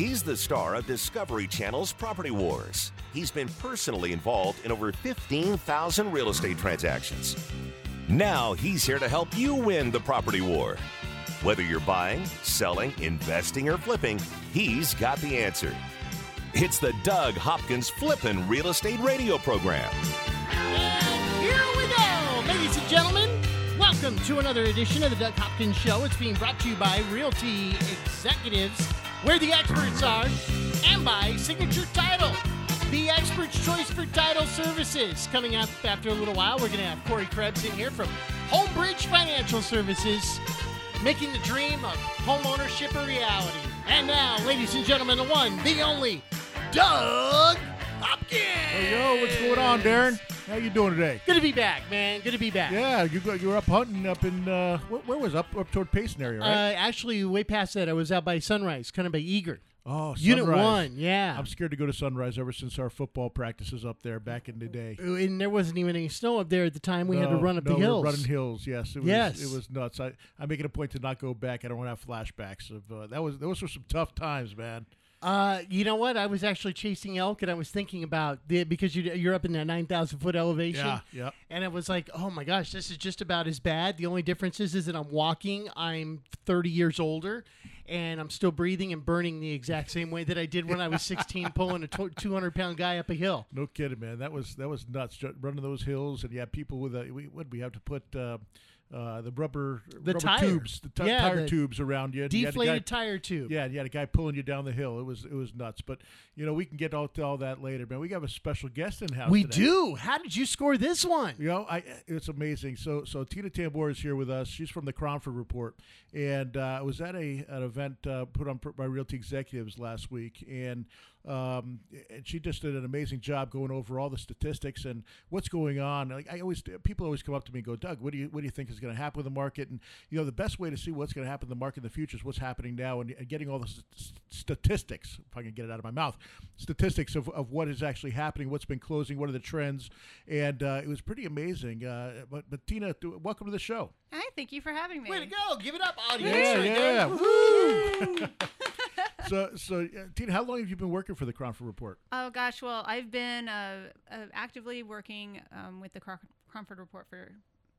He's the star of Discovery Channel's Property Wars. He's been personally involved in over 15,000 real estate transactions. Now he's here to help you win the property war. Whether you're buying, selling, investing, or flipping, he's got the answer. It's the Doug Hopkins Flippin' Real Estate Radio Program. And here we go, ladies and gentlemen. Welcome to another edition of the Doug Hopkins Show. It's being brought to you by Realty Executives, where the experts are, and by Signature Title, the expert's choice for title services. Coming up after a little while, we're going to have Corey Krebs in here from Homebridge Financial Services, making the dream of homeownership a reality. And now, ladies and gentlemen, the one, the only, Doug. Hey, yo, what's going on, Darren? How you doing today? Good to be back, man. Good to be back. Yeah, you go, you were up hunting up in uh, where, where was up up toward Payson area, Uh, right? actually, way past that, I was out by Sunrise, kind of by Eagar. oh, Unit Sunrise. one, yeah. I'm scared to go to Sunrise ever since our football practices up there back in the day. and there wasn't even any snow up there at the time. We had to run up no, the hills. running hills. Yes, it was. Yes. it was nuts. I, I'm making a point to not go back. I don't want to have flashbacks of uh, that. Was those were some tough times, man. Uh, you know what? I was actually chasing elk, and I was thinking about the because you, you're up in that nine thousand foot elevation. Yeah, yeah. And it was like, oh my gosh, this is just about as bad. The only difference is, is that I'm walking. I'm 30 years older, and I'm still breathing and burning the exact same way that I did when I was 16, pulling a 200 pound guy up a hill. No kidding, man. That was that was nuts. Running those hills, and you had people with a. We, what we have to put? Uh, uh, the rubber, The rubber tire. tubes, the ti- Yeah, tire the tubes around you. and you had guy- Deflated tire tube. Yeah, you had a guy pulling you down the hill. It was it was nuts. But you know, we can get all to all that later, man. We have a special guest in house. We today. do. How did you score this one? You know, I it's amazing. So so Tina Tamboer is here with us. She's from the Cromford Report, and uh, I was at a an event uh, put on by Realty Executives last week, and um, and she just did an amazing job going over all the statistics and what's going on. Like I always, people always come up to me and go, Doug, what do you what do you think is going to happen with the market? And you know, the best way to see what's going to happen in the market in the future is what's happening now, and, and getting all the st- statistics, if I can get it out of my mouth, statistics of, of what is actually happening, what's been closing, what are the trends, and uh, it was pretty amazing. Uh, but but Tina, welcome to the show. Hi, thank you for having me. Way to go! Give it up, audience. Yeah, right yeah. there. Woo! so so uh, Tina, how long have you been working for the Cromford Report? Oh gosh, well, I've been uh, uh, actively working um, with the Cro- Cromford Report for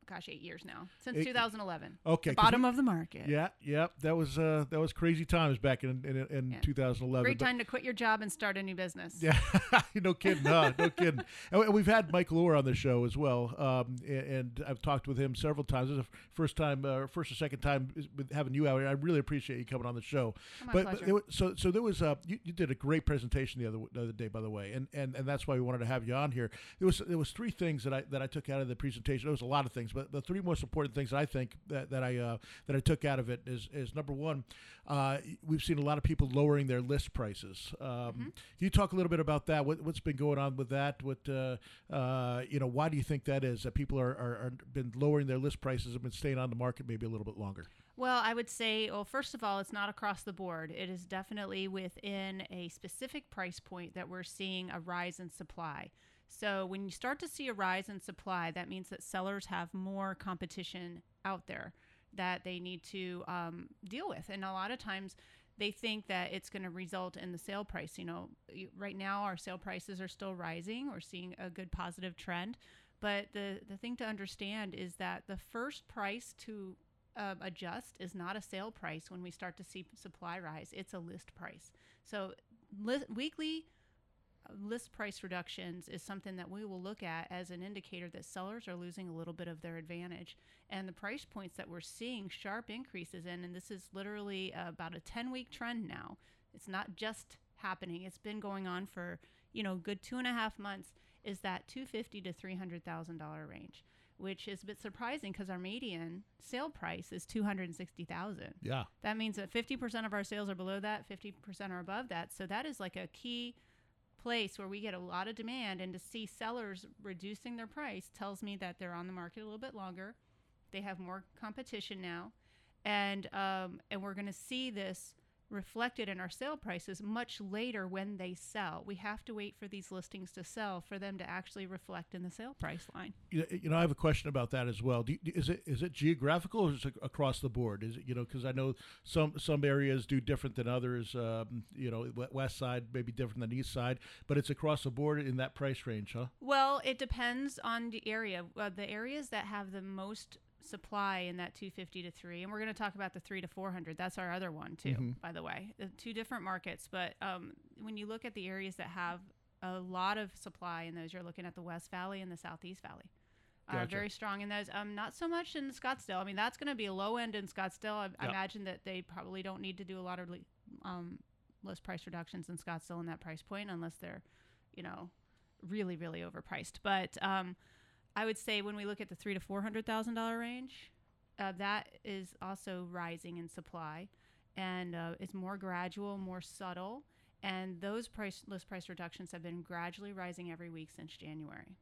gosh eight years now since Eight- 2011. Okay, the bottom we- of the market. Yeah, yeah, that was uh, that was crazy times back in in, in Yeah. 2011. Great but- time to quit your job and start a new business. Yeah, no kidding, huh? No kidding. And we- we've had Michael Orr on the show as well, um, and I've talked with him several times. This is the first time, uh, first or second time with having you out here. I really appreciate you coming on the show. My but, pleasure. but there wa- so so there was uh, you, you did a great presentation the other the other day, by the way, and, and and that's why we wanted to have you on here. There was there was three things that I that I took out of the presentation. There was a lot of things, but the three most important things that I think that, that I uh, that I took out of it is is number one, uh, we've seen a lot of people lowering their list prices. Um, Mm-hmm. Can you talk a little bit about that? What, what's been going on with that? What uh, uh, you know? Why do you think that is? That people are, are, are been lowering their list prices and been staying on the market maybe a little bit longer. Well, I would say, well, first of all, it's not across the board. It is definitely within a specific price point that we're seeing a rise in supply. So when you start to see a rise in supply, that means that sellers have more competition out there that they need to um, deal with. And a lot of times they think that it's going to result in the sale price. You know, right now our sale prices are still rising. We're seeing a good positive trend. But the, the thing to understand is that the first price to um, adjust is not a sale price when we start to see supply rise. It's a list price. So weekly list price reductions is something that we will look at as an indicator that sellers are losing a little bit of their advantage. And the price points that we're seeing sharp increases in, and this is literally about a 10 week trend now. It's not just happening. It's been going on for, you know, good two and a half months is that 250 to $300,000 range which is a bit surprising because our median sale price is 260,000. Yeah. That means that 50% of our sales are below that, 50% are above that. So that is like a key place where we get a lot of demand and to see sellers reducing their price tells me that they're on the market a little bit longer. They have more competition now. And um, and we're going to see this reflected in our sale prices much later when they sell. We have to wait for these listings to sell for them to actually reflect in the sale price line. You you know, I have a question about that as well. You, is it is it geographical or is it across the board? Is it you know because I know some some areas do different than others. Um, you know, west side maybe different than east side, but it's across the board in that price range, huh? Well, it depends on the area. Uh, the areas that have the most supply in that 250 to 3 and we're going to talk about the 3 to 400 that's our other one too by the way. The two different markets but um, when you look at the areas that have a lot of supply in those you're looking at the west valley and the southeast valley. Uh, Gotcha. very strong in those. Um, not so much in scottsdale. I mean that's going to be a low end in scottsdale. I, I imagine that they probably don't need to do a lot of um, list price reductions in scottsdale in that price point unless they're you know really really overpriced. But um, I would say when we look at the three to four hundred thousand dollar range, uh, that is also rising in supply, and uh, it's more gradual, more subtle, and those price list price reductions have been gradually rising every week since January.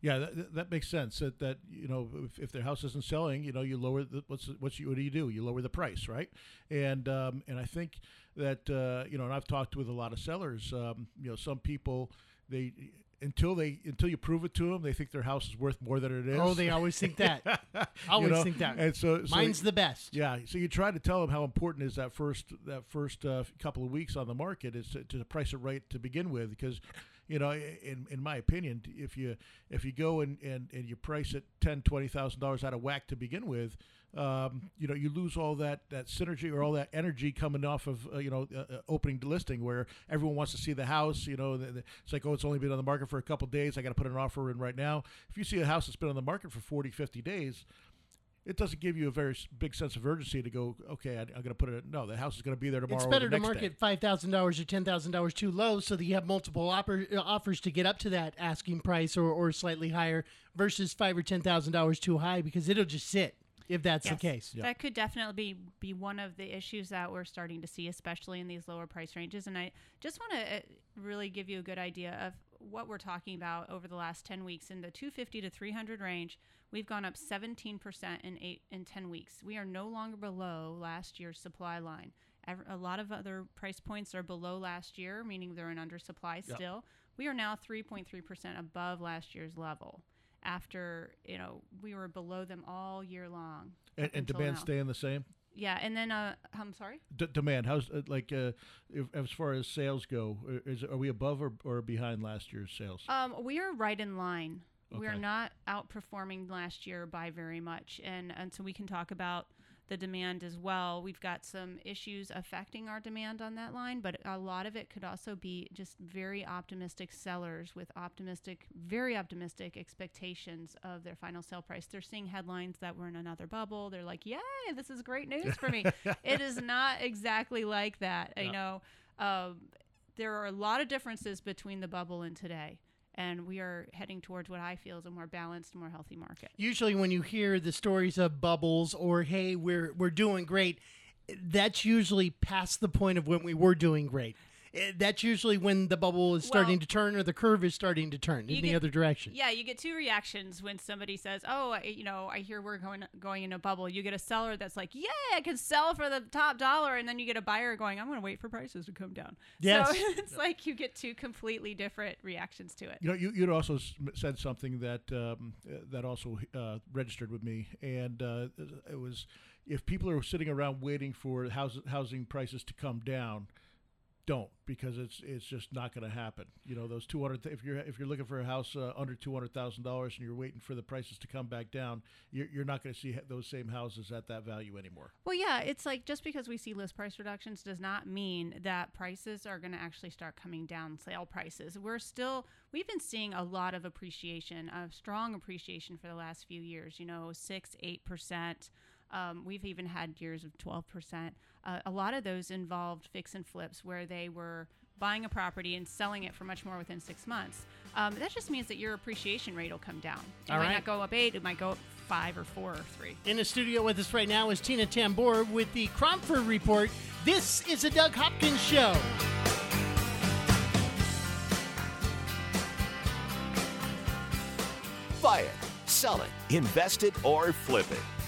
Yeah, that, that- makes sense. That, that you know, if, if their house isn't selling, you know, you lower the, what's what's what do you do? You lower the price, right? And um, and I think that uh, you know, and I've talked with a lot of sellers. Um, you know, some people they until they until you prove it to them, they think their house is worth more than it is. Oh, they always think that. You always know? think that. And so, so Mine's the best. yeah. So you try to tell them how important is that first that first uh, couple of weeks on the market is to, to price it right to begin with because. You know, in in my opinion, if you if you go and, and, and you price it ten twenty thousand dollars out of whack to begin with, um, you know you lose all that, that synergy or all that energy coming off of uh, you know uh, uh, opening the listing where everyone wants to see the house. You know, th- th- it's like oh, it's only been on the market for a couple days. I got to put an offer in right now. If you see a house that's been on the market for 40, 50 days, it doesn't give you a very big sense of urgency to go. Okay, I, I'm going to put it. No, the house is going to be there tomorrow. It's or better the to day. market five thousand dollars or ten thousand dollars too low, so that you have multiple oppor- uh, offers to get up to that asking price or, or slightly higher, versus five or ten thousand dollars too high because it'll just sit if that's Yes, the case. That could definitely be, be one of the issues that we're starting to see, especially in these lower price ranges. And I just want to uh, really give you a good idea of what we're talking about over the last 10 weeks. In the 250 to 300 range, we've gone up 17% in eight in 10 weeks. We are no longer below last year's supply line. A lot of other price points are below last year, meaning they're in undersupply Yep. still. We are now 3.3% above last year's level. After you know, we were below them all year long. And, and demand now. staying the same. Yeah, and then uh, I'm sorry. D- demand. How's uh, like uh, if, as far as sales go? Is are we above or, or behind last year's sales? Um, we are right in line. We are not outperforming last year by very much, and and so we can talk about the demand as well. We've got some issues affecting our demand on that line, but a lot of it could also be just very optimistic sellers with optimistic, very optimistic expectations of their final sale price. They're seeing headlines that we're in another bubble. They're like, "Yay, this is great news for me." it is not exactly like that. You know, um, there are a lot of differences between the bubble and today. And we are heading towards what I feel is a more balanced, more healthy market. Usually, when you hear the stories of bubbles or "Hey, we're we're doing great," that's usually past the point of when we were doing great. Eh, That's usually when the bubble is starting Well, to turn or the curve is starting to turn in you the other direction. Yeah, you get two reactions when somebody says, "Oh, I, you know, I hear we're going going in a bubble." You get a seller that's like, "Yeah, I can sell for the top dollar," and then you get a buyer going, "I'm going to wait for prices to come down." Yes. So it's like you get two completely different reactions to it. You know, you you'd also said something that um, uh, that also uh, registered with me, and uh, it was if people are sitting around waiting for house, housing prices to come down, don't because it's it's just not going to happen. You know, those two hundred. If you're if you're looking for a house uh, under two hundred thousand dollars and you're waiting for the prices to come back down, you're, you're not going to see those same houses at that value anymore. Well, yeah, it's like just because we see list price reductions does not mean that prices are going to actually start coming down. Sale prices. We're still we've been seeing a lot of appreciation, of strong appreciation for the last few years. You know, six, eight percent. Um, we've even had years of twelve percent. Uh, a lot of those involved fix and flips where they were buying a property and selling it for much more within six months. Um, that just means that your appreciation rate will come down. It All might right. not go up eight. It might go up five or four or three. In the studio with us right now is Tina Tamboer with the Cromford Report. This is the Doug Hopkins Show. Buy it, sell it, invest it, or flip it.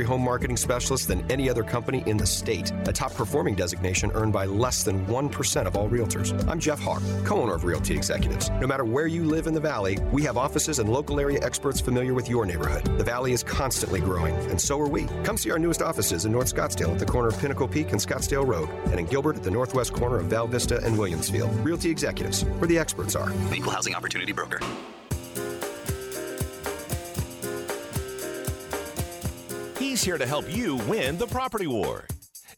home marketing specialists than any other company in the state, a top performing designation earned by less than 1% of all realtors. I'm Jeff Hawk, co owner of Realty Executives. No matter where you live in the Valley, we have offices and local area experts familiar with your neighborhood. The Valley is constantly growing, and so are we. Come see our newest offices in North Scottsdale at the corner of Pinnacle Peak and Scottsdale Road, and in Gilbert at the northwest corner of Val Vista and Williams Field. Realty Executives, where the experts are. Equal Housing Opportunity Broker. He's here to help you win the property war.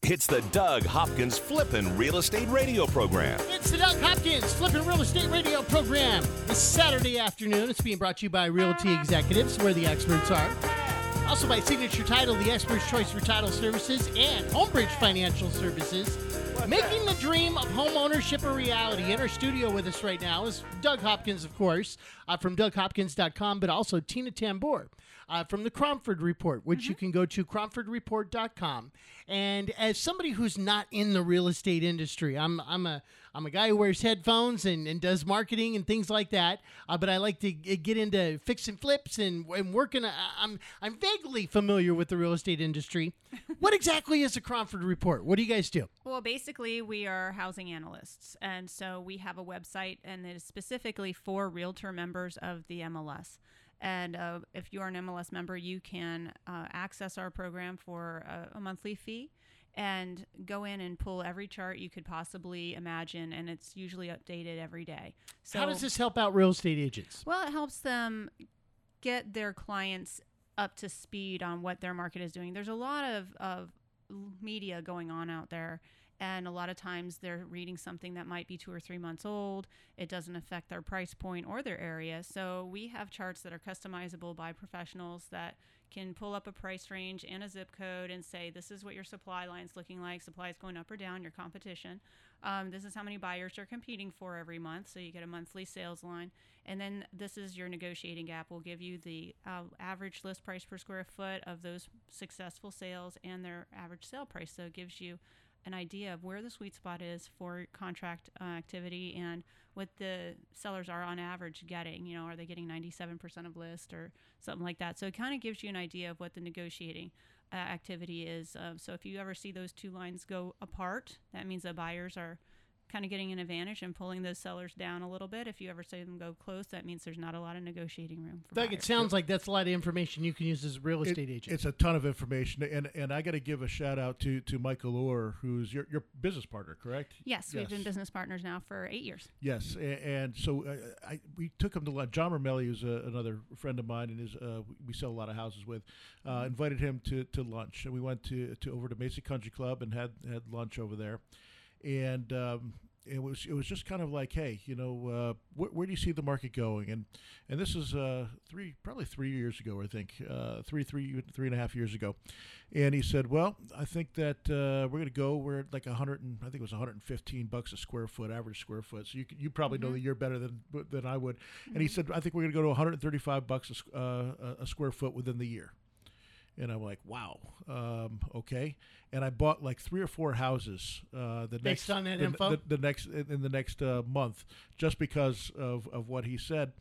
It's the Doug Hopkins Flippin' Real Estate Radio Program. It's the Doug Hopkins Flippin' Real Estate Radio Program. This Saturday afternoon. It's being brought to you by Realty Executives, where the experts are. Also by Signature Title, the expert's choice for title services, and Homebridge Financial Services. Making the dream of home ownership a reality. In our studio with us right now is Doug Hopkins, of course, uh, from DougHopkins.com, but also Tina Tamboer uh, from the Cromford Report, which you can go to CromfordReport.com. And as somebody who's not in the real estate industry, I'm I'm a I'm a guy who wears headphones and, and does marketing and things like that. Uh, but I like to g- get into fix and flips and, and working. I'm I'm vaguely familiar with the real estate industry. what exactly is the Cromford Report? What do you guys do? Well, basically, we are housing analysts. And so we have a website, and it is specifically for realtor members of the MLS. And uh, if you are an MLS member, you can uh, access our program for a, a monthly fee and go in and pull every chart you could possibly imagine. And it's usually updated every day. So How does this help out real estate agents? well, it helps them get their clients up to speed on what their market is doing. There's a lot of, of media going on out there, and a lot of times they're reading something that might be two or three months old. It doesn't affect their price point or their area. So we have charts that are customizable by professionals that can pull up a price range and a zip code and say this is what your supply line's looking like. Supply is going up or down. Your competition. Um, this is how many buyers you're competing for every month. So you get a monthly sales line. And then this is your negotiating gap. We'll give you the uh, average list price per square foot of those successful sales and their average sale price. So it gives you an idea of where the sweet spot is for contract uh, activity and what the sellers are on average getting. You know, are they getting 97% of list or something like that? So it kind of gives you an idea of what the negotiating uh, activity is. Uh, so if you ever see those two lines go apart, that means the buyers are kind of getting an advantage and pulling those sellers down a little bit. If you ever see them go close, that means there's not a lot of negotiating room. For Doug, it sounds like that's a lot of information you can use as a real It- estate agent. It's a ton of information, and and I got to give a shout out to to Michael Orr, who's your your business partner, correct? Yes, we've been business partners now for eight years. Yes, and, and so uh, I we took him to lunch. John Romelli, who's a, another friend of mine, and is uh, we sell a lot of houses with. Uh, invited him to, to lunch, and we went to, to over to Mesa Country Club and had had lunch over there, and. Um, it was it was just kind of like, hey, you know, uh, wh- where do you see the market going? And and this is uh, three probably three years ago, I think, uh, three three three and a half years ago. And he said, well, I think that uh, we're going to go. We're at like a hundred and I think it was 115 bucks a square foot, average square foot. So you you probably know the year better than than I would. And he said, I think we're going to go to 135 bucks uh, a- a square foot within the year. And I'm like, wow, um, okay. And I bought like three or four houses uh, the Based next on that the, info? the, the next in the next uh, month, just because of, of what he said.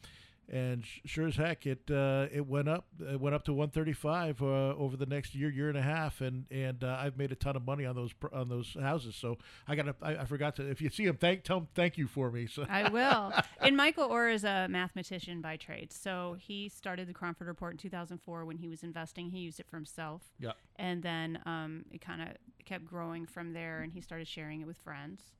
And sh- sure as heck, it uh, it went up. It went up to 135 uh, over the next year, year and a half, and and uh, I've made a ton of money on those on those houses. So I got. I, I forgot to. If you see him, thank tell him thank you for me. So I will. And Michael Orr is a mathematician by trade. So he started the Cromford Report in 2004 when he was investing. He used it for himself. yeah. And then um, it kind of kept growing from there, and he started sharing it with friends.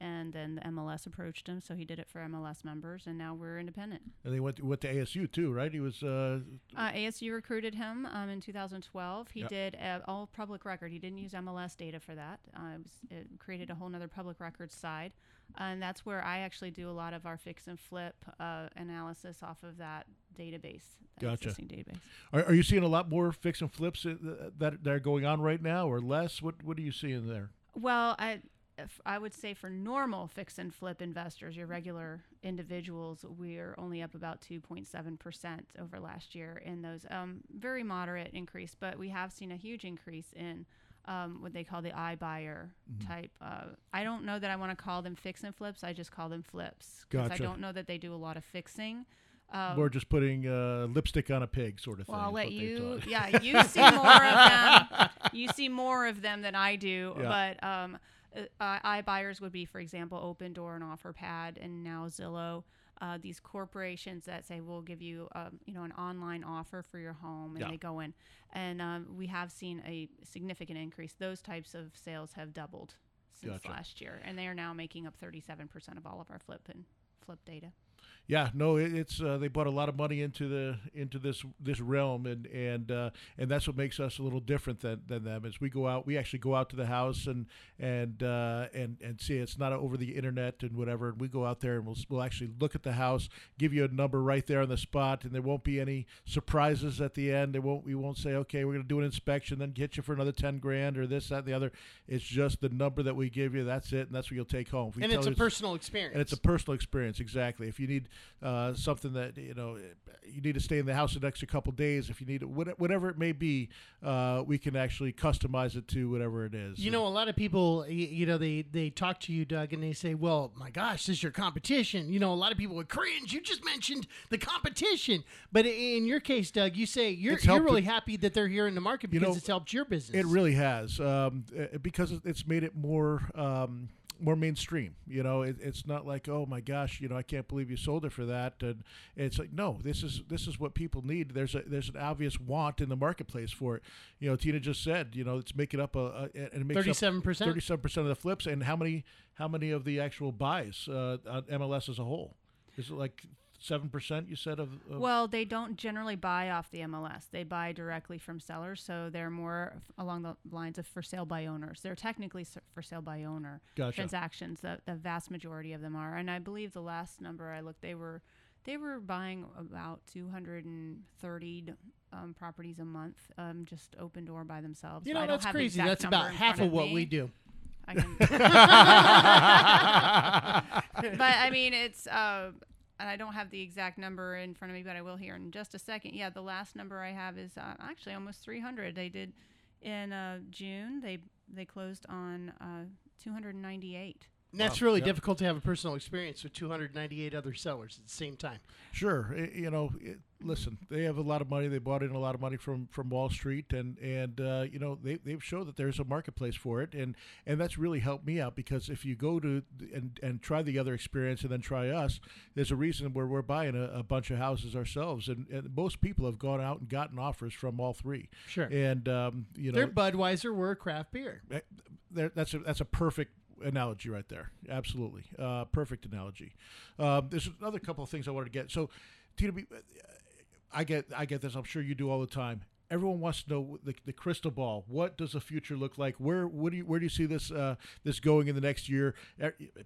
And then the MLS approached him, so he did it for MLS members, and now we're independent. And they went to, went to ASU too, right? He was. Uh, Uh, ASU recruited him um, in 2012. He Yep. did uh, all public record. He didn't use MLS data for that. Uh, it, was, it created a whole other public record side, and that's where I actually do a lot of our fix and flip uh, analysis off of that database, that Gotcha. database. are, are you seeing a lot more fix and flips uh, that that are going on right now, or less? What What are you seeing there? Well, I I would say for normal fix and flip investors, your regular individuals, we're only up about 2.7 percent over last year in those um, very moderate increase, but we have seen a huge increase in. Um, what they call the iBuyer Mm-hmm. type. Uh, I don't know that I want to call them fix and flips. I just call them flips because Gotcha. I don't know that they do a lot of fixing. Um, More just putting uh, lipstick on a pig, sort of well, thing. I'll let you. Yeah, you see more of them. You see more of them than I do. Yeah. But um, uh, iBuyers would be, for example, Opendoor and OfferPad, and now Zillow. Uh, these corporations that say we'll give you, um, you know, an online offer for your home, and Yeah. they go in, and um, we have seen a significant increase. Those types of sales have doubled since Gotcha. last year, and they are now making up 37% of all of our flip and flip data. Yeah, no, it, it's uh, they brought a lot of money into the into this this realm, and and uh, and that's what makes us a little different than, than them. Is we go out, we actually go out to the house and and uh, and and see it's not over the internet and whatever. And we go out there and we'll we'll actually look at the house, give you a number right there on the spot, and there won't be any surprises at the end. There won't we won't say okay, we're going to do an inspection, then get you for another ten grand or this that and the other. It's just the number that we give you. That's it, and that's what you'll take home. And it's a personal experience. and it's a personal experience exactly if you need uh, something that you know you need to stay in the house the next couple days if you need it whatever it may be uh, we can actually customize it to whatever it is You know, a lot of people, y- you know, they they talk to you, Doug, and they say, "Well, my gosh, this is your competition." You know, a lot of people would cringe. You just mentioned the competition, but in your case, Doug, you say you're you're really it- happy that they're here in the market You because know, it's helped your business. it really has um, uh, because it's made it more um, more mainstream you know it, it's not like oh my gosh you know i can't believe you sold it for that and it's like no this is this is what people need there's a there's an obvious want in the marketplace for it you know tina just said you know it's making up a, a and it makes up 37%. Thirty-seven percent of the flips, and how many how many of the actual buys uh, on MLS as a whole? Is it like seven percent? You said of, of Well, they don't generally buy off the MLS. They buy directly from sellers, so they're more along the lines of for sale by owners. They're technically for sale by owner Gotcha. transactions. The, the vast majority of them are, and I believe the last number I looked, they were they were buying about 230 um, properties a month, um, just Opendoor by themselves. you know, that's crazy. That's about half of what me. we do. I can, but I mean, it's. Uh, and I don't have the exact number in front of me, but I will here in just a second. Yeah, the last number I have is uh, actually almost 300. They did in uh, June. They they closed on uh, 298. And that's Wow. really Yep. difficult to have a personal experience with 298 other sellers at the same time. Sure, i- you know, it, listen, they have a lot of money. They bought in a lot of money from from Wall Street, and and uh, you know they they've shown that there's a marketplace for it, and and that's really helped me out because if you go to and and try the other experience and then try us, there's a reason where we're buying a, a bunch of houses ourselves, and, and most people have gone out and gotten offers from all three. Sure. and um, you know They're Budweiser, we're a craft beer. Eh, that's a that's a perfect analogy right there. Absolutely, uh, perfect analogy. Um, there's another couple of things I wanted to get. So, Tina, B, I get I get this. I'm sure you do all the time. Everyone wants to know the, the crystal ball. What does the future look like? Where what do you where do you see this uh, this going in the next year?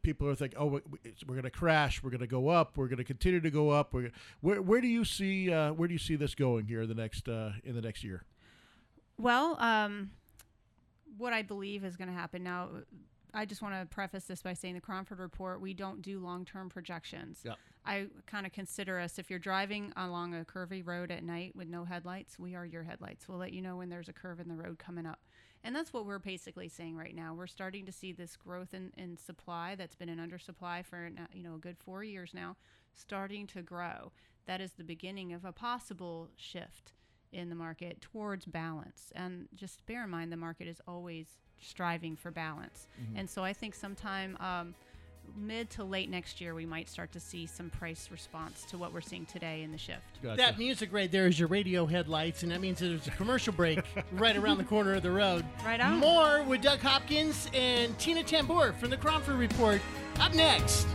People are thinking, oh, we're going to crash. We're going to go up. We're going to continue to go up. We're, where where do you see uh, where do you see this going here in the next uh, in the next year? Well, um, what I believe is going to happen now. I just want to preface this by saying the Cromford Report, we don't do long term projections. Yeah. I kind of consider us, if you're driving along a curvy road at night with no headlights, we are your headlights. We'll let you know when there's a curve in the road coming up. And that's what we're basically saying right now. We're starting to see this growth in, in supply that's been an undersupply for uh, you know a good four years now, starting to grow. that is the beginning of a possible shift in the market towards balance. And just bear in mind, the market is always striving for balance. And so I think sometime um, mid to late next year, we might start to see some price response to what we're seeing today in the shift. Gotcha. That music right there is your radio headlights, and that means there's a commercial break right around the corner of the road. Right on. More with Doug Hopkins and Tina Tamboer from the Cromford Report. Up next.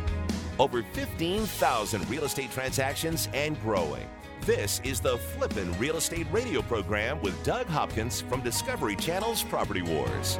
Over 15,000 real estate transactions and growing. This is the Flippin' Real Estate Radio program with Doug Hopkins from Discovery Channel's Property Wars.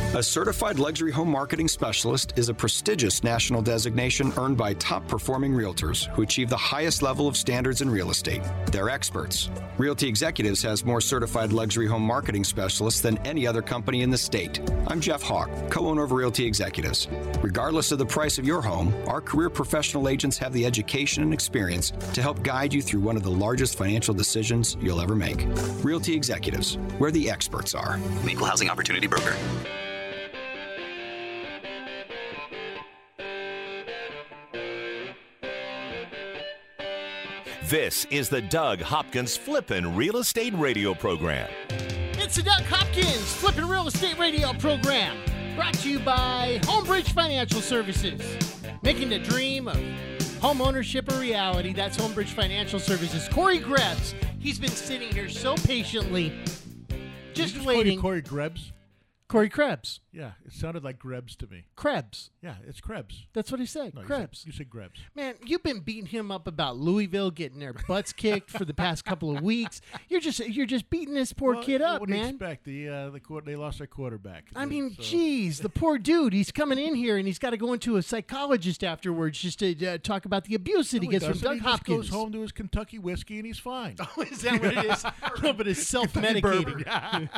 A certified luxury home marketing specialist is a prestigious national designation earned by top performing realtors who achieve the highest level of standards in real estate. They're experts. Realty Executives has more certified luxury home marketing specialists than any other company in the state. I'm Jeff Hawk, co owner of Realty Executives. Regardless of the price of your home, our career professional agents have the education and experience to help guide you through one of the largest financial decisions you'll ever make. Realty Executives, where the experts are. Equal Housing Opportunity Broker. This is the Doug Hopkins Flippin' Real Estate Radio program. It's the Doug Hopkins Flipping Real Estate Radio program, brought to you by Homebridge Financial Services, making the dream of home ownership a reality. That's Homebridge Financial Services. Corey Krebs, he's been sitting here so patiently, just You call waiting. Corey Krebs? Corey Krebs, Yeah, it sounded like Krebs to me. Krebs. Yeah, it's Krebs. That's what he said. No, you Krebs. said, you said Krebs. Man, you've been beating him up about Louisville getting their butts kicked for the past couple of weeks. You're just you're just beating this poor Well, kid up, what do you expect? The uh, the court, they lost their quarterback. I mean, So- geez, the poor dude. He's coming in here and he's got to go into a psychologist afterwards just to uh, talk about the abuse that he No, gets from. Doug he just Hopkins. goes home to his Kentucky whiskey and he's fine. is that what it is? no, but it's self-medicating.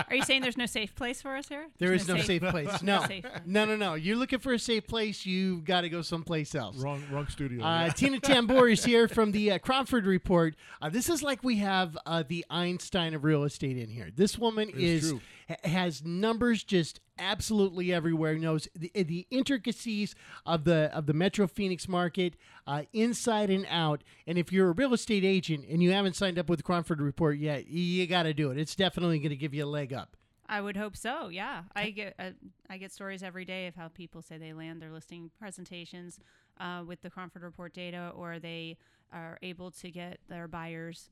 Are you saying there's no safe place for us here? There There's is no safe place. No, safe. no, no, no. You're looking for a safe place. You've got to go someplace else. wrong, wrong studio. Uh, Tina Tamboer is here from the uh, Cromford Report. Uh, this is like we have uh, the Einstein of real estate in here. This woman It's is ha- has numbers just absolutely everywhere. Knows the, the intricacies of the of the Metro Phoenix market uh, inside and out. And if you're a real estate agent and you haven't signed up with the Cromford Report yet, you got to do it. It's definitely going to give you a leg up. I would hope so. Yeah, I get uh, I get stories every day of how people say they land their listing presentations uh, with the Cromford Report data, or they are able to get their buyers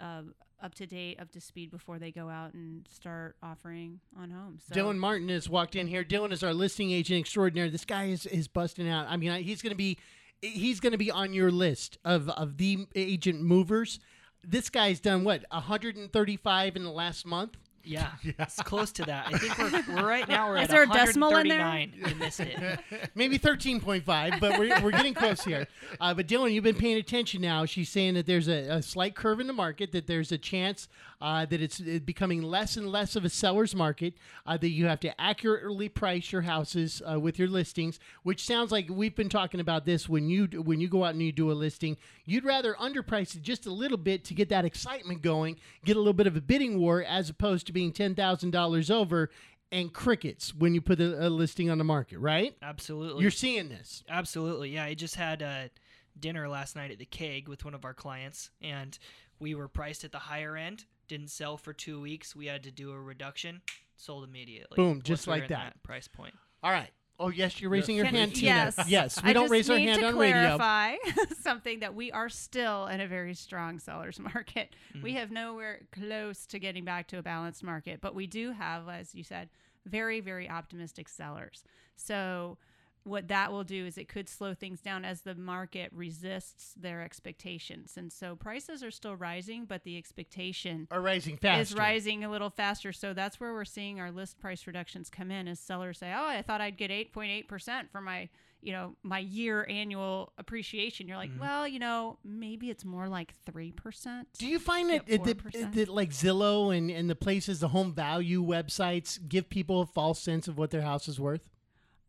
uh, up to date, up to speed before they go out and start offering on homes. So Dylan Martin has walked in here. Dylan is our listing agent extraordinaire. This guy is, is busting out. I mean, he's going to be he's going to be on your list of, of the agent movers. This guy's done what 135 in the last month. Yeah, it's close to that. I think we're, we're right now we're Is at there a decimal in there? 139. You missed it. Maybe 13.5, but we're, we're getting close here. Uh, but Dylan, you've been paying attention now. She's saying that there's a, a slight curve in the market, that there's a chance uh, that it's uh, becoming less and less of a seller's market, uh, that you have to accurately price your houses uh, with your listings, which sounds like we've been talking about this when you when you go out and you do a listing. You'd rather underprice it just a little bit to get that excitement going, get a little bit of a bidding war, as opposed to being $10,000 over and crickets when you put a, a listing on the market, right? Absolutely. You're seeing this. Absolutely. Yeah, I just had a dinner last night at the Keg with one of our clients, and we were priced at the higher end. Didn't sell for two weeks. We had to do a reduction. Sold immediately. Boom, once just like in that. price point. All right. Oh, yes, you're raising your Can- hand, Tina. Yes. Yes, we I don't just raise our need hand to on radio. clarify something that we are still in a very strong seller's market. We mm-hmm. have nowhere close to getting back to a balanced market, but we do have, as you said, very, very optimistic sellers. So what that will do is it could slow things down as the market resists their expectations. And so prices are still rising, but the expectation Are rising faster. is rising a little faster. So that's where we're seeing our list price reductions come in as sellers say, "Oh, I thought I'd get 8.8% for my, you know, my year annual appreciation." You're like, Mm-hmm. "Well, you know, maybe it's more like 3%." Do you find that, that, that like Zillow and, and the places, the home value websites, give people a false sense of what their house is worth?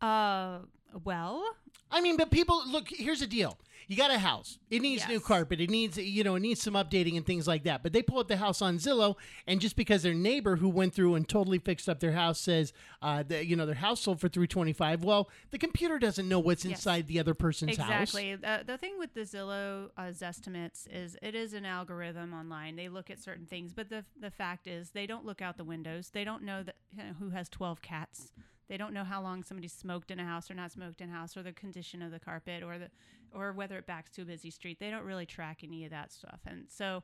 Uh, well, I mean, but people look. Here's the deal: you got a house. It needs new carpet. It needs, you know, it needs some updating and things like that. But they pull up the house on Zillow, and just because their neighbor who went through and totally fixed up their house says, uh, that you know, their house sold for three twenty five. Well, the computer doesn't know what's Yes. inside the other person's house. Exactly. The, the thing with the Zillow uh, estimates is it is an algorithm online. They look at certain things, but the the fact is they don't look out the windows. They don't know that you know, who has 12 cats. They don't know how long somebody smoked in a house or not smoked in a house or the condition of the carpet or the or whether it backs to a busy street. They don't really track any of that stuff. And so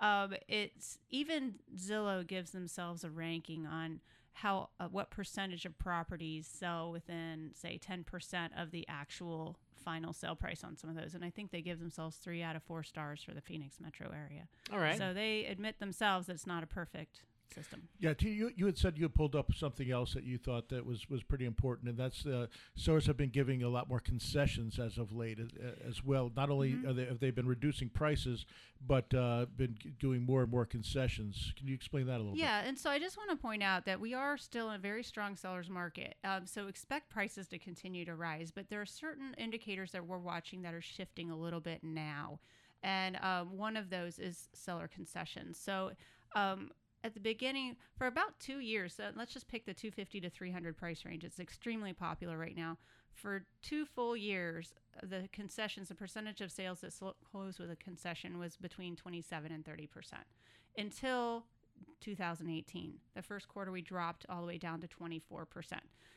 um, it's even Zillow gives themselves a ranking on how uh, what percentage of properties sell within say 10% of the actual final sale price on some of those and i think they give themselves three out of four stars for the phoenix metro area All right. so they admit themselves that it's not a perfect system Yeah, you, you had said you had pulled up something else that you thought that was, was pretty important, and that's uh, sellers have been giving a lot more concessions as of late as, as well. Not only Mm-hmm. are they, have they been reducing prices, but uh, been doing more and more concessions. Can you explain that a little bit? Yeah, and so I just want to point out that we are still in a very strong seller's market. Um, so expect prices to continue to rise, but there are certain indicators that we're watching that are shifting a little bit now. And um, one of those is seller concessions. So um, at the beginning, for about two years, so let's just pick the 250 to 300 price range. It's extremely popular right now. For two full years, the concessions, the percentage of sales that closed with a concession was between 27 and 30 percent until 2018. The first quarter we dropped all the way down to 24%.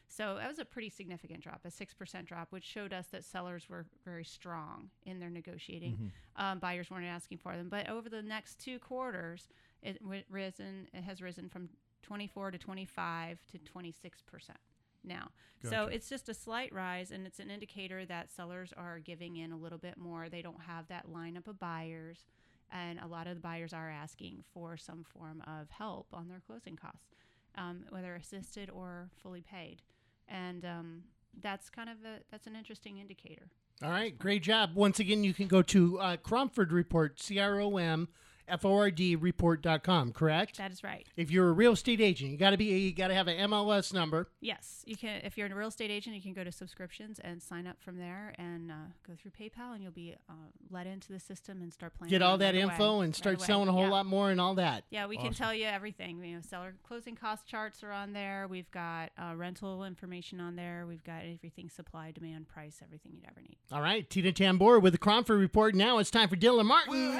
So that was a pretty significant drop, a 6% drop, which showed us that sellers were very strong in their negotiating. Um, buyers weren't asking for them. But over the next two quarters, it w- risen. It has risen from 24 to 25 to 26 percent now. So it's just a slight rise, and it's an indicator that sellers are giving in a little bit more. They don't have that lineup of buyers, and a lot of the buyers are asking for some form of help on their closing costs, um, whether assisted or fully paid, and um, that's kind of a that's an interesting indicator. All right, great job. Once again, you can go to uh, Cromford Report, C R O M F O R D report.com, correct? That is right. If you're a real estate agent, you got to be you got to have an MLS number. Yes, you can. If you're a real estate agent, you can go to subscriptions and sign up from there, and uh, go through PayPal, and you'll be uh, let into the system and start playing. Get all that right info away, and start away. selling a whole Yeah. lot more and all that. Yeah, we can tell you everything. You know, seller closing cost charts are on there. We've got uh, rental information on there. We've got everything supply, demand, price, everything you'd ever need. All right, Tina Tamboer with the Cromford Report. Now it's time for Dylan Martin.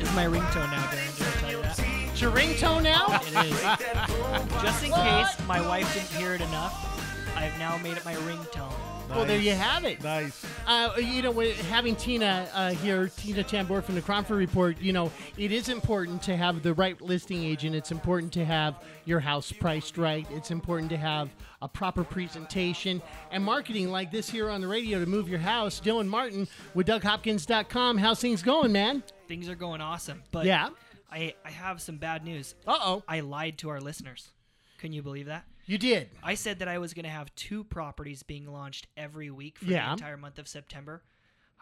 It's my ringtone now, Darren. Did I tell you that? It's your ringtone now? It is. Just in case my wife didn't hear it enough, I've now made it my ringtone. Well, there you have it. Nice. Uh, you know, having Tina uh, here, Tina Tamboer from the Cromford Report, you know, it is important to have the right listing agent. It's important to have your house priced right. It's important to have a proper presentation and marketing like this here on the radio to move your house. Dylan Martin with DougHopkins.com. How's things going, man? Things are going awesome, but Yeah. I, I have some bad news. Uh oh. I lied to our listeners. Can you believe that? You did. I said that I was going to have two properties being launched every week for Yeah. the entire month of September.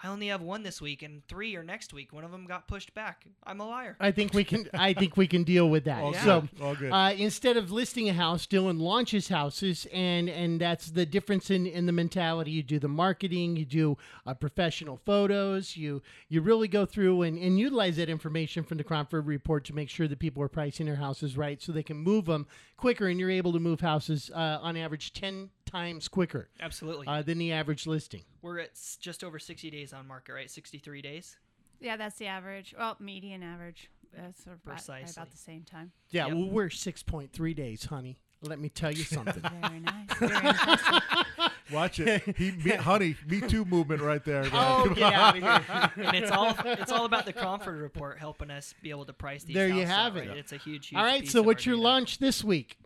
I only have one this week and three are next week. One of them got pushed back. I'm a liar. I think we can. I think we can deal with that. All So. All good. Uh, instead of listing a house, Dylan launches houses, and and that's the difference in, in the mentality. You do the marketing, you do uh, professional photos, you you really go through and, and utilize that information from the Cromford report to make sure that people are pricing their houses right, so they can move them quicker, and you're able to move houses uh, on average ten times quicker Absolutely. uh, than the average listing. We're at s- just over 60 days on market, right? 63 days. Yeah, that's the average. Well, median average. That's sort of about- Precisely. about the same time. Yeah, Yep. well, we're six point three days, honey. Let me tell you something. Very nice. Very impressive. Watch it. He, me, honey, Me Too movement right there. man. oh, get out of here. and it's all it's all about the Cromford report helping us be able to price these There you houses out, have it. right? It's a huge, huge All right, piece so of what's our your data. launch this week?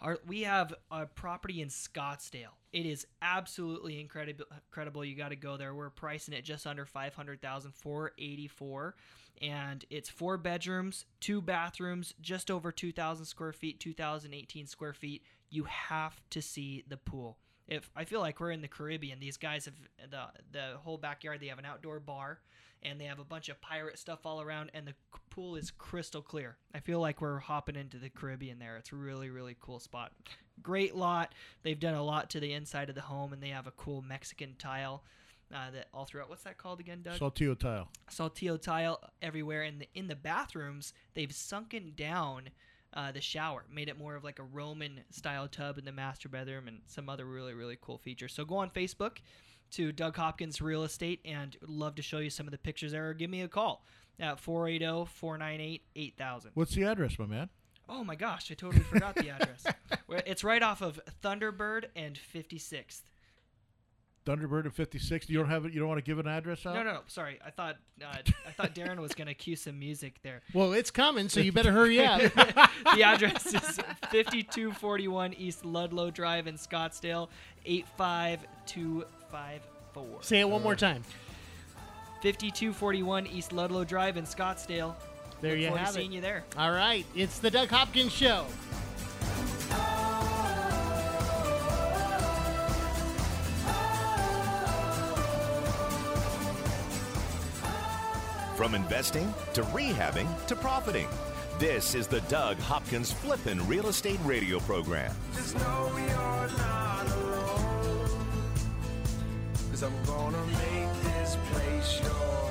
Our, we have a property in Scottsdale. It is absolutely incredible. Incredible. You got to go there. We're pricing it just under five hundred thousand, four eighty four, and it's four bedrooms, two bathrooms, just over two thousand square feet, two thousand eighteen square feet. You have to see the pool. If I feel like we're in the Caribbean, these guys have the the whole backyard. They have an outdoor bar, and they have a bunch of pirate stuff all around, and the pool is crystal clear. I feel like we're hopping into the Caribbean there. It's a really, really cool spot. Great lot. They've done a lot to the inside of the home, and they have a cool Mexican tile uh, that all throughout. What's that called again, Doug? Saltillo tile. Saltillo tile everywhere. And the, in the bathrooms, they've sunken down uh, the shower, made it more of like a Roman style tub in the master bedroom, and some other really, really cool features. So go on Facebook to Doug Hopkins Real Estate and love to show you some of the pictures there or give me a call at oh, 480 498 8000. What's the address, my man? Oh my gosh, I totally forgot the address. It's right off of Thunderbird and 56th. Thunderbird and 56. You don't have it. You don't want to give an address out. No, no, no. Sorry, I thought uh, I thought Darren was gonna cue some music there. Well, it's coming, so you better hurry up. the address is 5241 East Ludlow Drive in Scottsdale, 85254. Say it one more time. 5241 East Ludlow Drive in Scottsdale. There Look you forward have to seeing it. you there. All right, it's the Doug Hopkins Show. From investing to rehabbing to profiting. This is the Doug Hopkins Flippin' Real Estate Radio Program. Just know you're not alone. Cause I'm gonna make this place your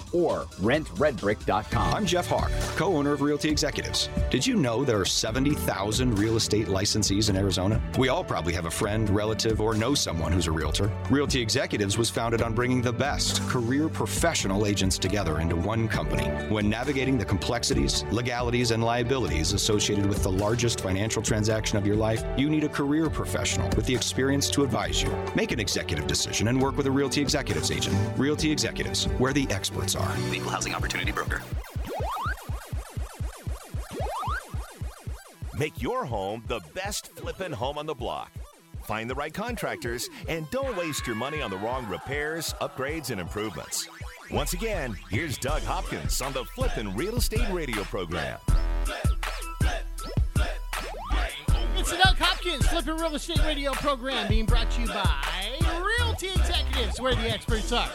or rentredbrick.com. I'm Jeff Hawk, co owner of Realty Executives. Did you know there are 70,000 real estate licensees in Arizona? We all probably have a friend, relative, or know someone who's a realtor. Realty Executives was founded on bringing the best career professional agents together into one company. When navigating the complexities, legalities, and liabilities associated with the largest financial transaction of your life, you need a career professional with the experience to advise you. Make an executive decision and work with a Realty Executives agent. Realty Executives, where the experts are. Equal Housing Opportunity Broker. Make your home the best flippin' home on the block. Find the right contractors and don't waste your money on the wrong repairs, upgrades, and improvements. Once again, here's Doug Hopkins on the Flippin' Real Estate Radio program. It's the Doug Hopkins Flipping Real Estate Radio program being brought to you by Realty Executives, where the experts are.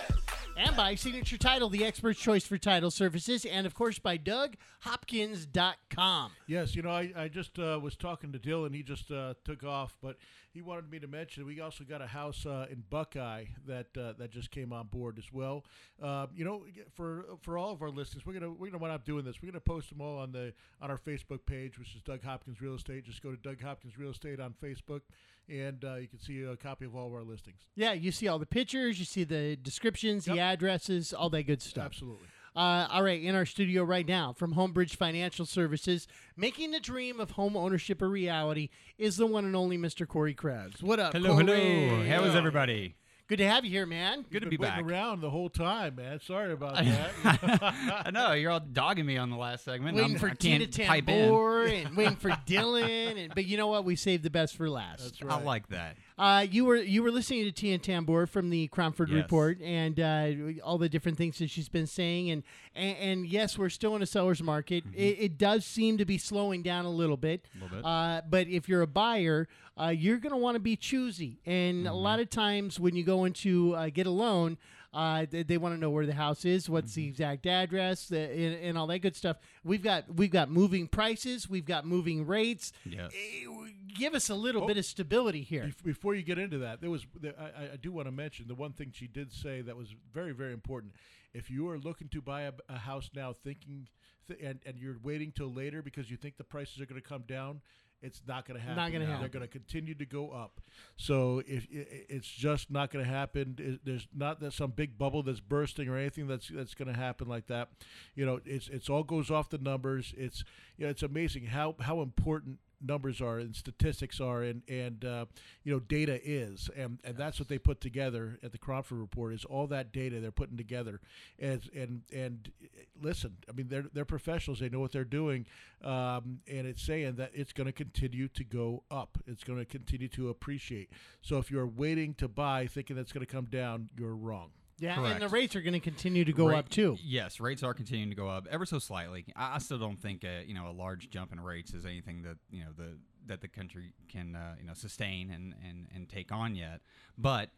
And by Signature Title, the expert's choice for title services. And of course, by DougHopkins.com. Yes, you know, I, I just uh, was talking to Dylan. He just uh, took off, but he wanted me to mention we also got a house uh, in Buckeye that uh, that just came on board as well. Uh, you know, for for all of our listeners, we're gonna we're gonna wind up doing this. We're gonna post them all on the on our Facebook page, which is Doug Hopkins Real Estate. Just go to Doug Hopkins Real Estate on Facebook, and uh, you can see a copy of all of our listings. Yeah, you see all the pictures, you see the descriptions, the addresses, all that good stuff. Absolutely. Uh, all right, in our studio right now from Homebridge Financial Services, making the dream of home ownership a reality is the one and only Mr. Corey Krebs. What up, Hello, Corey? hello. How is everybody? Good to have you here, man. Good to Been be back. around the whole time, man. Sorry about that. I know you're all dogging me on the last segment. Waiting I'm- for I Tina can't pipe in. Tamboer and waiting for Dylan, and, but you know what? We saved the best for last. That's right. I like that. Uh, you were you were listening to Tia Tamboer from the Cromford Yes. Report and uh, all the different things that she's been saying, and and, and yes, we're still in a seller's market. It, it does seem to be slowing down a little bit. Mm-hmm. Little bit. Uh, but if you're a buyer, uh, you're going to want to be choosy, and Mm-hmm. a lot of times when you go into uh, get a loan. Uh, they, they want to know where the house is, what's Mm-hmm. the exact address, the, and, and all that good stuff. We've got we've got moving prices, we've got moving rates. Yes. Give us a little Oh. bit of stability here. Bef- Before you get into that, there was there, I, I- do want to mention the one thing she did say that was very very important. If you are looking to buy a, a house now, thinking th- and and you're waiting till later because you think the prices are going to come down, it's not going to happen. Not gonna happen. They're going to continue to go up. So if it's just not going to happen, there's not that some big bubble that's bursting or anything that's that's going to happen like that. You know, it's it's all goes off the numbers. It's you know, it's amazing how how important numbers are and statistics are and and uh, you know data is. And and that's what they put together at the Cromford report is all that data they're putting together. And and and uh, listen I mean they're they're professionals. They know what they're doing. Um, and it's saying that it's going to continue to go up. It's going to continue to appreciate. So if you're waiting to buy thinking that's going to come down you're wrong Yeah, and the rates are going to continue to go Rate- up too. Yes, rates are continuing to go up ever so slightly. I, I still don't think a, you know a large jump in rates is anything that you know the that the country can uh, you know sustain and, and and take on yet. But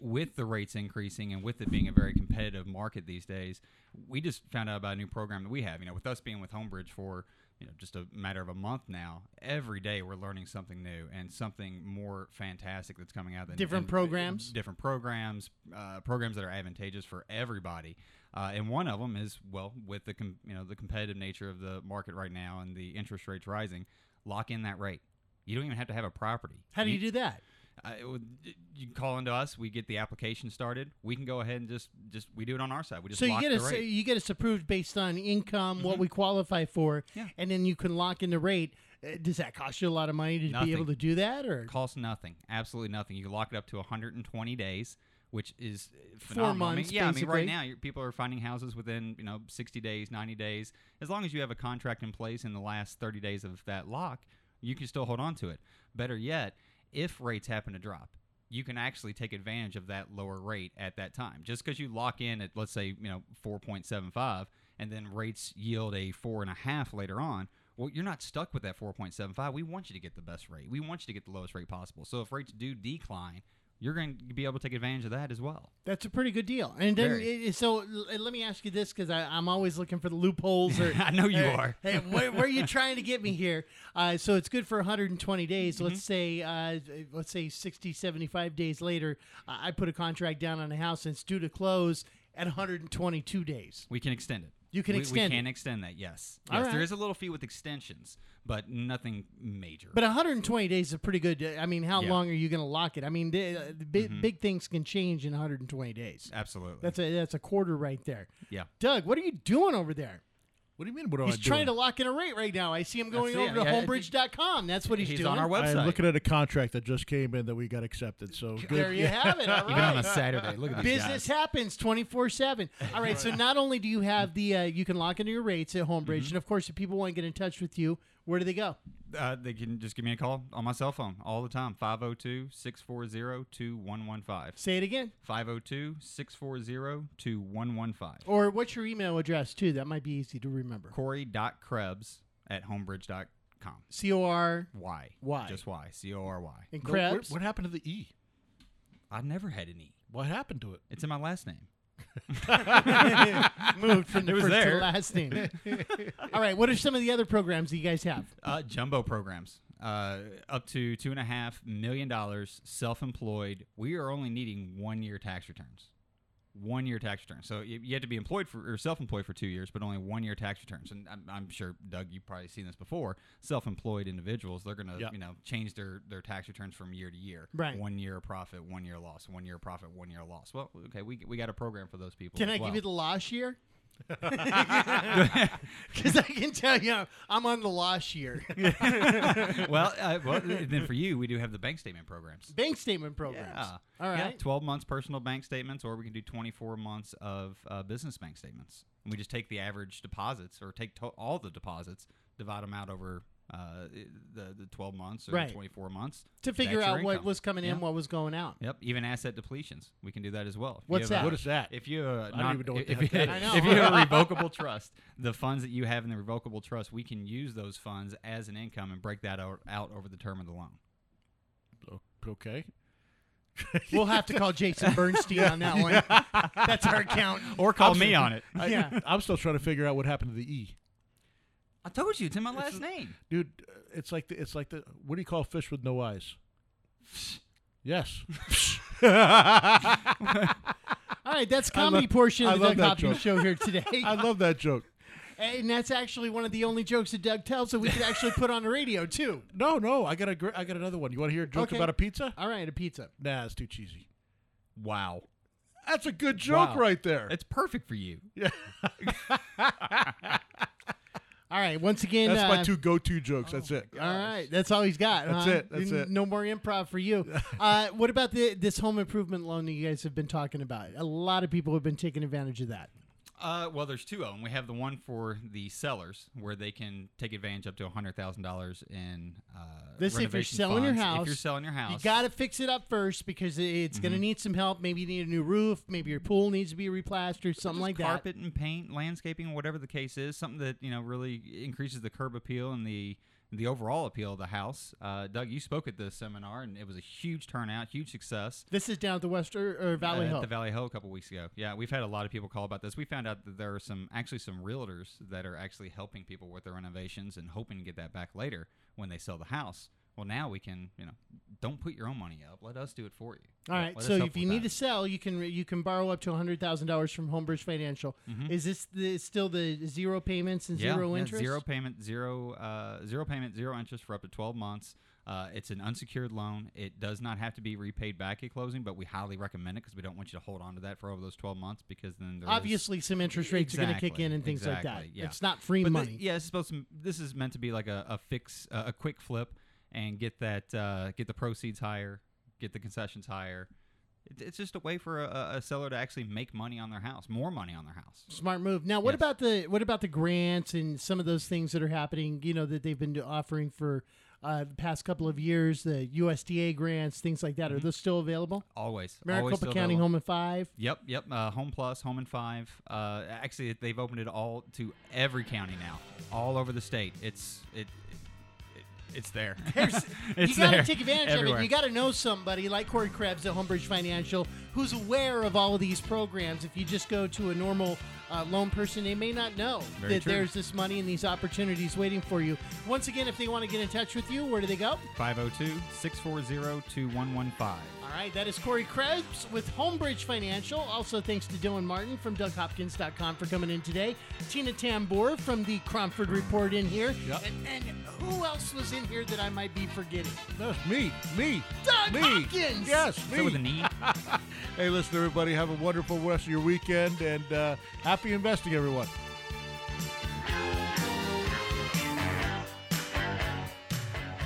with the rates increasing and with it being a very competitive market these days, we just found out about a new program that we have. You know, with us being with Homebridge for you know just a matter of a month now, every day we're learning something new and something more fantastic that's coming out. Than, Different and- programs? different programs, uh, programs that are advantageous for everybody. Uh, and one of them is well, with the com- you know the competitive nature of the market right now and the interest rates rising, lock in that rate. You don't even have to have a property. How do you do that? Uh, it you call into us. We get the application started. We can go ahead and just just we do it on our side. We just So you get us you get us approved based on income, what Mhm. we qualify for, Yeah. and then you can lock in the rate. Uh, does that cost you a lot of money to be able to do that, or costs nothing. Absolutely nothing. You can lock it up to 120 days, which is uh, Four phenomenal. I mean, months, yeah, I mean, right now people are finding houses within you know 60 days, 90 days. As long as you have a contract in place in the last 30 days of that lock, you can still hold on to it. Better yet, if rates happen to drop. You can actually take advantage of that lower rate at that time. Just because you lock in at let's say you know 4.75, and then rates yield a four and a half later on, well, you're not stuck with that 4.75. We want you to get the best rate. We want you to get the lowest rate possible. So if rates do decline, you're going to be able to take advantage of that as well. that's a pretty good deal. And then it, so l- let me ask you this because I'm always looking for the loopholes. Or I know you or, are. Hey, where, where are you trying to get me here? Uh, so it's good for 120 days. Mm-hmm. Let's say uh, let's say 60, 75 days later, uh, I put a contract down on a house and it's due to close at 122 days. We can extend it. You can we, extend We can it. extend that. Yes. Yes. right. There is a little fee with extensions, but nothing major. But 120 days is a pretty good. I mean, how Yeah. long are you going to lock it? I mean, the, the big, Mhm. big things can change in 120 days. Absolutely. That's a that's a quarter right there. Yeah. Doug, what are you doing over there? What do you mean? What am He's I trying doing? to lock in a rate right now. I see him going That's over it. to Yeah, homebridge.com. That's what he's, he's doing. on our website. I'm looking at a contract that just came in that we got accepted. So good. There you have it. All right. Even on a Saturday. Look at these Business guys. happens 24 7. All right. So not only do you have the, uh, you can lock into your rates at Homebridge. Mm-hmm. And of course, if people want to get in touch with you, where do they go? Uh, they can just give me a call on my cell phone all the time 502 640 2115. Say it again. 502 640 2115. Or what's your email address, too? That might be easy to remember. Corey.krebs at homebridge.com. C O R. Y. Y. Just Y. C O R Y. And No, what, Krebs. what happened to the E? I never had an E. What happened to it? It's in my last name. Moved from the It was first to there. the last name. All right. What are some of the other programs that you guys have? Uh, jumbo programs, uh, up to two and a half million dollars, self-employed. We are only needing one-year tax returns. One year tax returns. So you, you have to be employed for or self-employed for two years, but only one year tax returns. And I'm, I'm sure Doug, you've probably seen this before. Self-employed individuals, they're gonna Yeah. you know change their their tax returns from year to year. Right. One year profit, one year loss, one year profit, one year loss. Well, okay, we we got a program for those people. Can I well. give you the loss year? Because I can tell you, I'm on the loss year. well, uh, well, then for you, we do have the bank statement programs. Bank statement programs. Yeah. All Yeah, 12 months personal bank statements, or we can do 24 months of uh, business bank statements. And we just take the average deposits, or take to- all the deposits, divide them out over uh, the, the 12 months or Right. the 24 months. To figure out what income. was coming Yeah. in, what was going out. Yep, even asset depletions, we can do that as well. If What's have a- that? What is that? If you uh, I don't non- even know what if, heck you, that is. If you have a revocable trust, the funds that you have in the revocable trust, we can use those funds as an income and break that out, out over the term of the loan. Okay. We'll have to call Jason Bernstein on that one. That's our accountant. Or call I'm me so- on it. I, Yeah. I'm still trying to figure out what happened to the E. I told you it's in my last name. Dude, uh, it's like the, it's like the what do you call fish with no eyes? Yes. All right, that's comedy love- portion I of the Doug that Hopkins show here today. I love that joke. and that's actually one of the only jokes that Doug tells that we could actually put on the radio too. No, no, I got a gr- I got another one. You want to hear a joke Okay. about a pizza? All right, a pizza. Nah, it's too cheesy. Wow. That's a good joke Wow. right there. It's perfect for you. yeah, All right, once again, that's my uh, two go-to jokes. That's it. All right, that's all he's got. That's huh? it, that's it. No more improv for you. uh, what about the this home improvement loan that you guys have been talking about? A lot of people have been taking advantage of that. Uh, well, there's two of them. We have the one for the sellers, where they can take advantage up to hundred thousand dollars in. Uh, This if you're selling your house. If you're selling your house, You got to fix it up first because it- it's going to need some help. Maybe you need a new roof. Maybe your pool needs to be replastered. Something like that. carpet and paint, landscaping, whatever the case is, something that you know really increases the curb appeal and the the overall appeal of the house. Uh, Doug, you spoke at the seminar, and it was a huge turnout, huge success. This is down at the Wester or Valley uh, Hill. At the Valley Hill a couple weeks ago. Yeah, we've had a lot of people call about this. We found out that there are some actually some realtors that are actually helping people with their renovations and hoping to get that back later when they sell the house. Well, now we can, you know, don't put your own money up. Let us do it for you. All right. Let- right. let us So if you need that. to sell, you can you can borrow up to hundred thousand dollars from Homebridge Financial. Mhm. Is this the, still the zero payments and yeah, zero yeah, interest? zero payment, zero uh, zero payment, zero interest for up to twelve months. Uh, it's an unsecured loan. It does not have to be repaid back at closing, but we highly recommend it because we don't want you to hold on to that for over those twelve months because then there is- Obviously, some interest rates are going to kick Exactly, in and things like that. exactly, yeah. It's not free But the- money. yeah, it's supposed to. This is meant to be like a, a fix, a quick flip, and get that uh, get the proceeds higher, get the concessions higher. It, it's just a way for a, a seller to actually make money on their house, more money on their house. Smart move. Now, what Yes. about the what about the grants and some of those things that are happening? You know that they've been offering for uh, the past couple of years, the USDA grants, things like that. Are those still available? Always, always Maricopa still County available. Home in Five. Yep, yep. Uh, home Plus, Home in Five. Uh, actually, they've opened it all to every county now, all over the state. It's it, it, it it's there. It's you got to take advantage of it. You got to know somebody like Corey Krebs at Homebridge Financial who's aware of all of these programs. If you just go to a normal uh, loan person, they may not know Very that true. there's this money and these opportunities waiting for you. Once again, if they want to get in touch with you, where do they go? 502 640 2115. All right, that is Corey Krebs with Homebridge Financial. Also, thanks to Dylan Martin from DougHopkins.com for coming in today. Tina Tamboer from the Cromford Report in here. Yep. And, and who else was in here that I might be forgetting? That's me. Me. Doug me. Hopkins! Yes, me. So with an E. hey, listen, everybody, have a wonderful rest of your weekend and uh, happy investing, everyone.